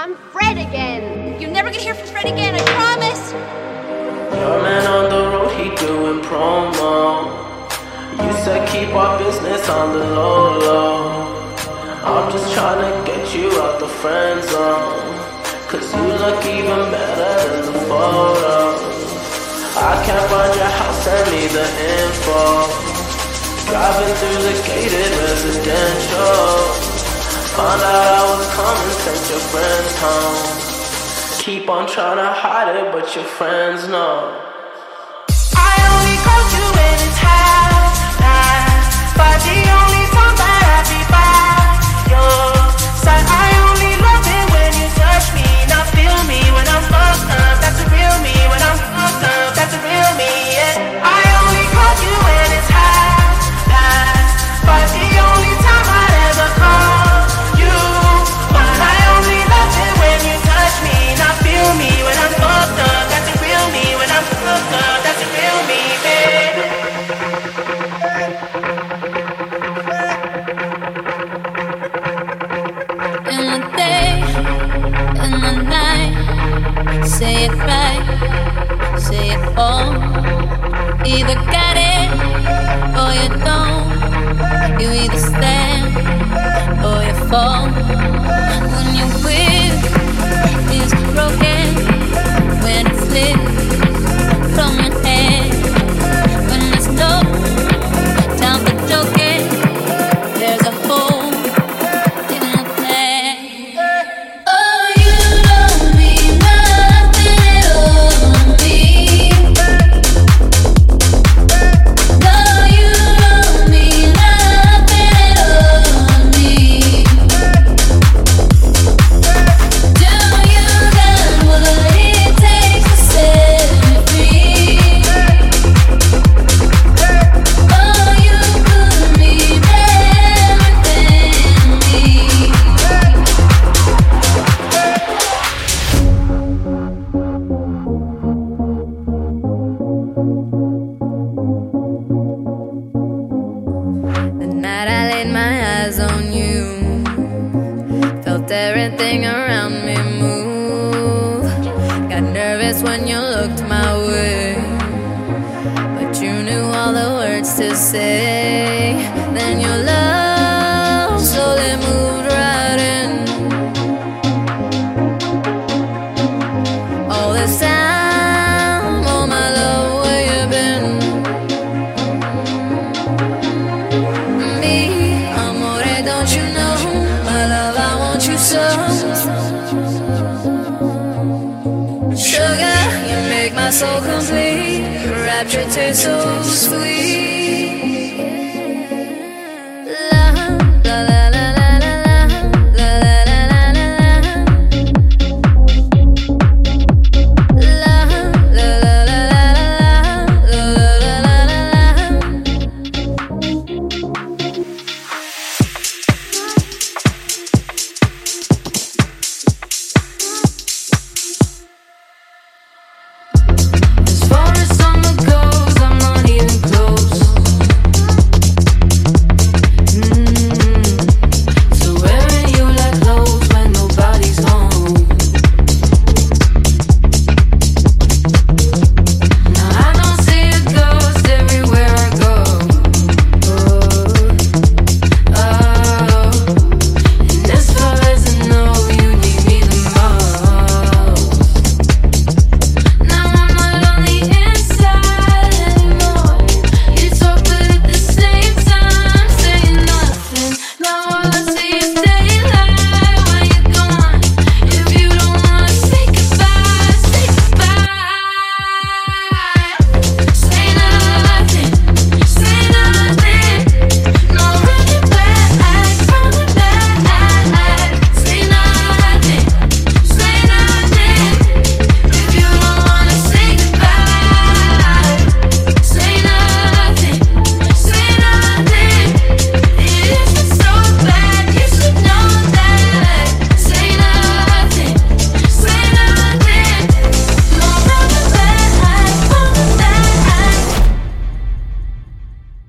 I'm Fred again. You're never gonna hear from Fred again, I promise. Your man on the road, he doing promo. You said keep our business on the low low. I'm just trying to get you out the friend zone. Cause you look even better than the photos. I can't find your house, send me the info. Driving through the gated residential. Found out I was coming, sent your friends home. Keep on trying to hide it, but your friends know. Say it right, say it all. Either got it or you don't. You either stand or you fall. When your laid my eyes on you, felt everything around me Soul complete. Rapture tastes so sweet.